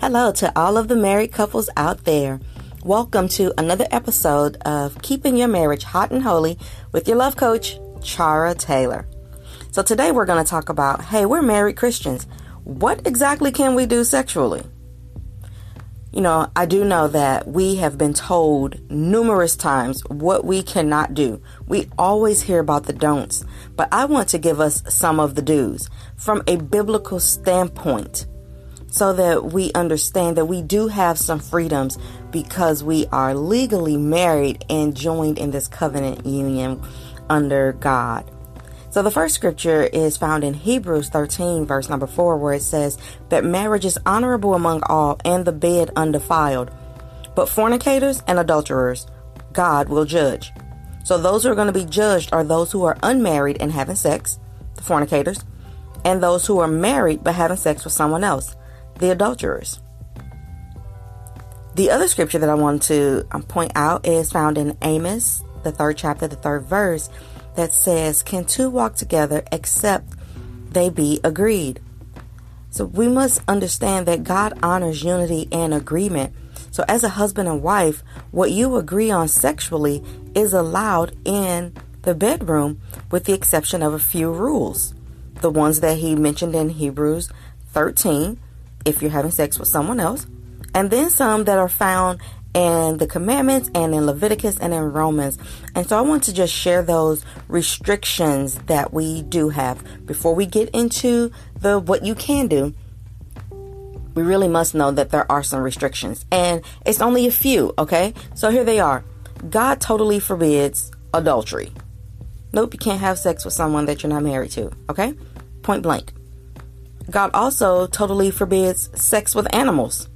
Hello to all of the married couples out there. Welcome to another episode of Keeping Your Marriage Hot and Holy with your love coach, Chara Taylor. So today we're going to talk about hey, we're married Christians. What exactly can we do sexually? You know, I do know that we have been told numerous times what we cannot do. We always hear about the don'ts, but I want to give us some of the do's from a biblical standpoint so that we understand that we do have some freedoms because we are legally married and joined in this covenant union under God. So the first scripture is found in Hebrews 13, verse number 4, where it says that marriage is honorable among all and the bed undefiled. But fornicators and adulterers, God will judge. So those who are going to be judged are those who are unmarried and having sex, the fornicators, and those who are married but having sex with someone else, the adulterers. The other scripture that I want to um, point out is found in Amos, the third chapter, the third verse, that says, Can two walk together except they be agreed? So we must understand that God honors unity and agreement. So, as a husband and wife, what you agree on sexually is allowed in the bedroom with the exception of a few rules. The ones that he mentioned in Hebrews 13 if you're having sex with someone else, and then some that are found in the commandments and in Leviticus and in Romans. And so I want to just share those restrictions that we do have before we get into the what you can do. We really must know that there are some restrictions and it's only a few, okay? So here they are. God totally forbids adultery. Nope, you can't have sex with someone that you're not married to, okay? Point blank. God also totally forbids sex with animals,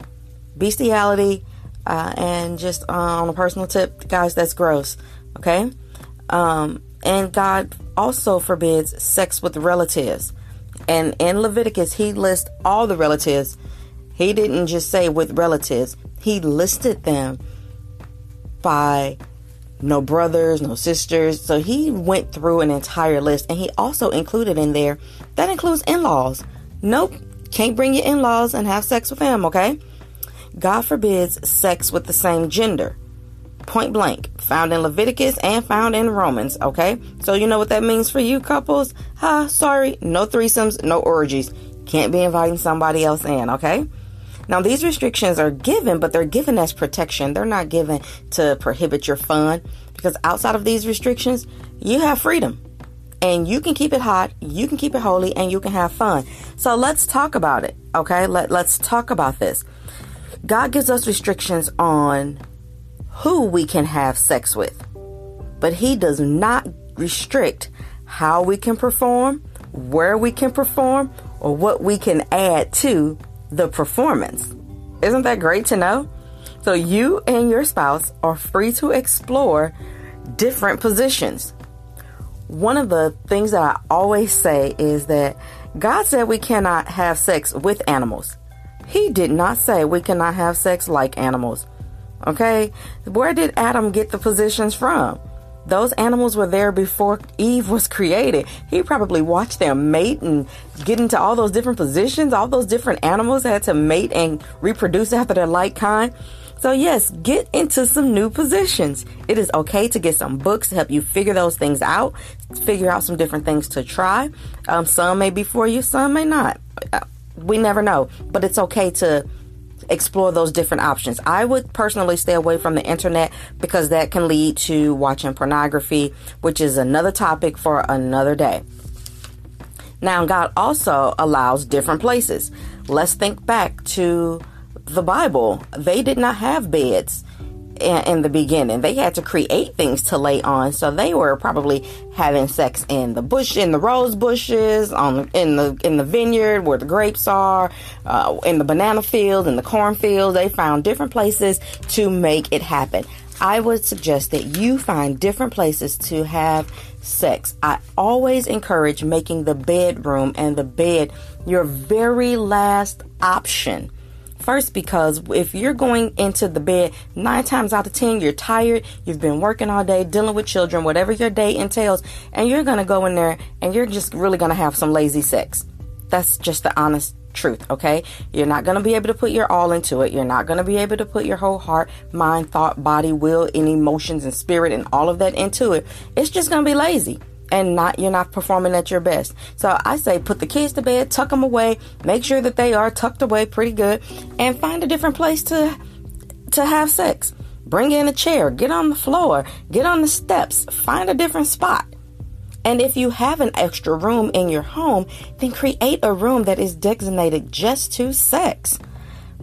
bestiality, uh, and just uh, on a personal tip, guys, that's gross. Okay, um, and God also forbids sex with relatives. And in Leviticus, He lists all the relatives. He didn't just say with relatives; He listed them by no brothers, no sisters. So he went through an entire list and he also included in there that includes in laws. Nope, can't bring your in laws and have sex with them, okay? God forbids sex with the same gender. Point blank, found in Leviticus and found in Romans, okay? So you know what that means for you couples? Huh, sorry, no threesomes, no orgies. Can't be inviting somebody else in, okay? Now, these restrictions are given, but they're given as protection. They're not given to prohibit your fun because outside of these restrictions, you have freedom and you can keep it hot, you can keep it holy, and you can have fun. So let's talk about it, okay? Let, let's talk about this. God gives us restrictions on who we can have sex with, but He does not restrict how we can perform, where we can perform, or what we can add to the performance. Isn't that great to know? So you and your spouse are free to explore different positions one of the things that I always say is that God said we cannot have sex with animals. He did not say we cannot have sex like animals. Okay? Where did Adam get the positions from? Those animals were there before Eve was created. He probably watched them mate and get into all those different positions. All those different animals had to mate and reproduce after their like kind. So, yes, get into some new positions. It is okay to get some books to help you figure those things out, figure out some different things to try. Um, some may be for you, some may not. Uh, we never know, but it's okay to explore those different options. I would personally stay away from the internet because that can lead to watching pornography, which is another topic for another day. Now, God also allows different places. Let's think back to the Bible, they did not have beds in, the beginning. They had to create things to lay on. So they were probably having sex in the bush, in the rose bushes, on in the in the vineyard where the grapes are, uh, in the banana field, in the cornfield. They found different places to make it happen. I would suggest that you find different places to have sex. I always encourage making the bedroom and the bed your very last option First, because if you're going into the bed nine times out of ten, you're tired, you've been working all day, dealing with children, whatever your day entails, and you're to go in there and you're just really to have some lazy sex. That's just the honest truth, okay? You're not going to be able to put your all into it. You're not going to be able to put your whole heart, mind, thought, body, will, and emotions and spirit and all of that into it. It's just going to be lazy and not you're not performing at your best. So I say put the kids to bed, tuck them away, make sure that they are tucked away pretty good and find a different place to to have sex. Bring in a chair, get on the floor, get on the steps, find a different spot. And if you have an extra room in your home, then create a room that is designated just to sex.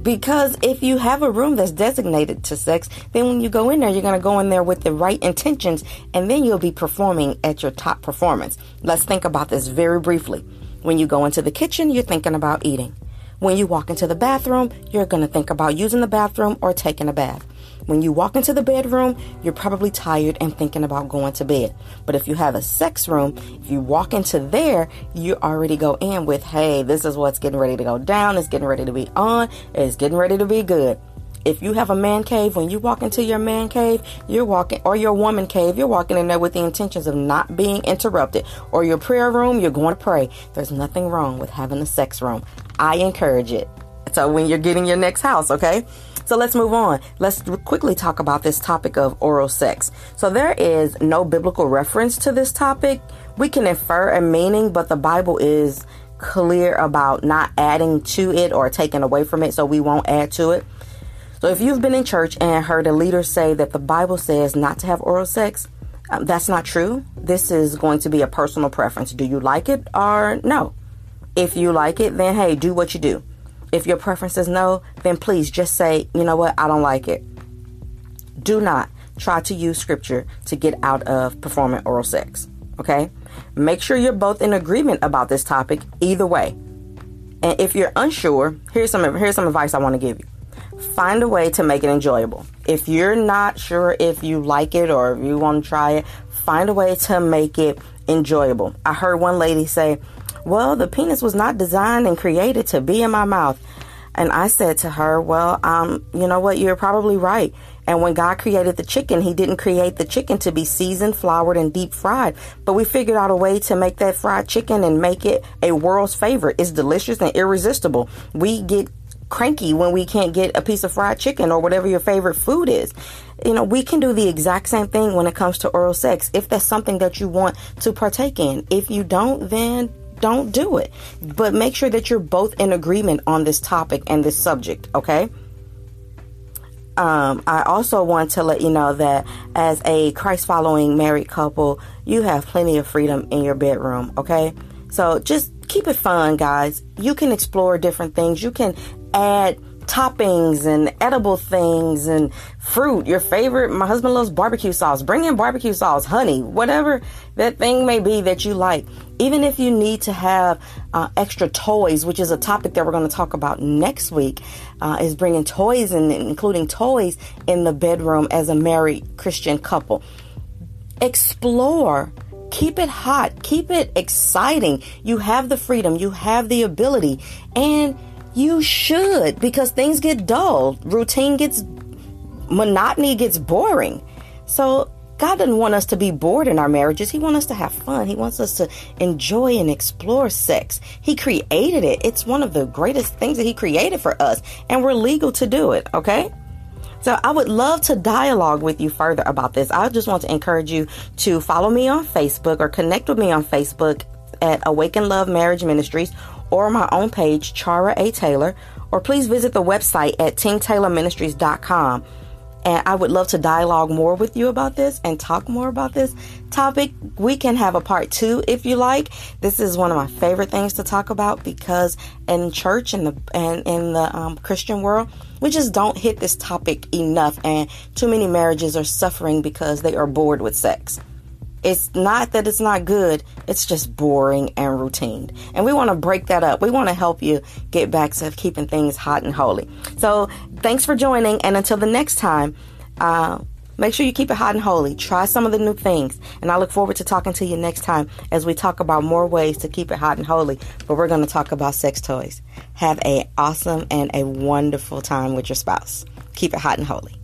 Because if you have a room that's designated to sex, then when you go in there, you're going to go in there with the right intentions and then you'll be performing at your top performance. Let's think about this very briefly. When you go into the kitchen, you're thinking about eating. When you walk into the bathroom, you're going to think about using the bathroom or taking a bath. When you walk into the bedroom, you're probably tired and thinking about going to bed. But if you have a sex room, if you walk into there, you already go in with, hey, this is what's getting ready to go down. It's getting ready to be on. It's getting ready to be good. If you have a man cave, when you walk into your man cave, you're walking, or your woman cave, you're walking in there with the intentions of not being interrupted. Or your prayer room, you're going to pray. There's nothing wrong with having a sex room. I encourage it. So when you're getting your next house, okay? So let's move on. Let's quickly talk about this topic of oral sex. So there is no biblical reference to this topic. We can infer a meaning, but the Bible is clear about not adding to it or taking away from it, so we won't add to it. So if you've been in church and heard a leader say that the Bible says not to have oral sex, um, that's not true. This is going to be a personal preference. Do you like it or no? If you like it, then hey, do what you do. If your preference is no, then please just say, you know what, I don't like it. Do not try to use scripture to get out of performing oral sex. Okay? Make sure you're both in agreement about this topic either way. And if you're unsure, here's some here's some advice I want to give you. Find a way to make it enjoyable. If you're not sure if you like it or if you want to try it, find a way to make it enjoyable. I heard one lady say, well, the penis was not designed and created to be in my mouth. And I said to her, Well, um, you know what? You're probably right. And when God created the chicken, He didn't create the chicken to be seasoned, floured, and deep fried. But we figured out a way to make that fried chicken and make it a world's favorite. It's delicious and irresistible. We get cranky when we can't get a piece of fried chicken or whatever your favorite food is. You know, we can do the exact same thing when it comes to oral sex if that's something that you want to partake in. If you don't, then don't do it. But make sure that you're both in agreement on this topic and this subject, okay? Um, I also want to let you know that as a Christ following married couple, you have plenty of freedom in your bedroom, okay? So just keep it fun, guys. You can explore different things. You can add toppings and edible things and fruit. Your favorite, my husband loves barbecue sauce. Bring in barbecue sauce, honey, whatever that thing may be that you like. Even if you need to have uh, extra toys, which is a topic that we're going to talk about next week, uh, is bringing toys and including toys in the bedroom as a married Christian couple. Explore keep it hot, keep it exciting. You have the freedom, you have the ability, and you should because things get dull, routine gets monotony gets boring. So God doesn't want us to be bored in our marriages. He wants us to have fun. He wants us to enjoy and explore sex. He created it. It's one of the greatest things that he created for us and we're legal to do it, okay? So I would love to dialogue with you further about this. I just want to encourage you to follow me on Facebook or connect with me on Facebook at Awaken Love Marriage Ministries or my own page, Chara A. Taylor, or please visit the website at teamtaylorministries.com. And I would love to dialogue more with you about this and talk more about this topic. We can have a part two if you like. This is one of my favorite things to talk about because in church and the and in the um, Christian world, we just don't hit this topic enough, and too many marriages are suffering because they are bored with sex. It's not that it's not good, it's just boring and routine. And we want to break that up. We want to help you get back to keeping things hot and holy. So, thanks for joining. And until the next time, uh, make sure you keep it hot and holy. Try some of the new things. And I look forward to talking to you next time as we talk about more ways to keep it hot and holy. But we're going to talk about sex toys. Have a awesome and a wonderful time with your spouse. Keep it hot and holy.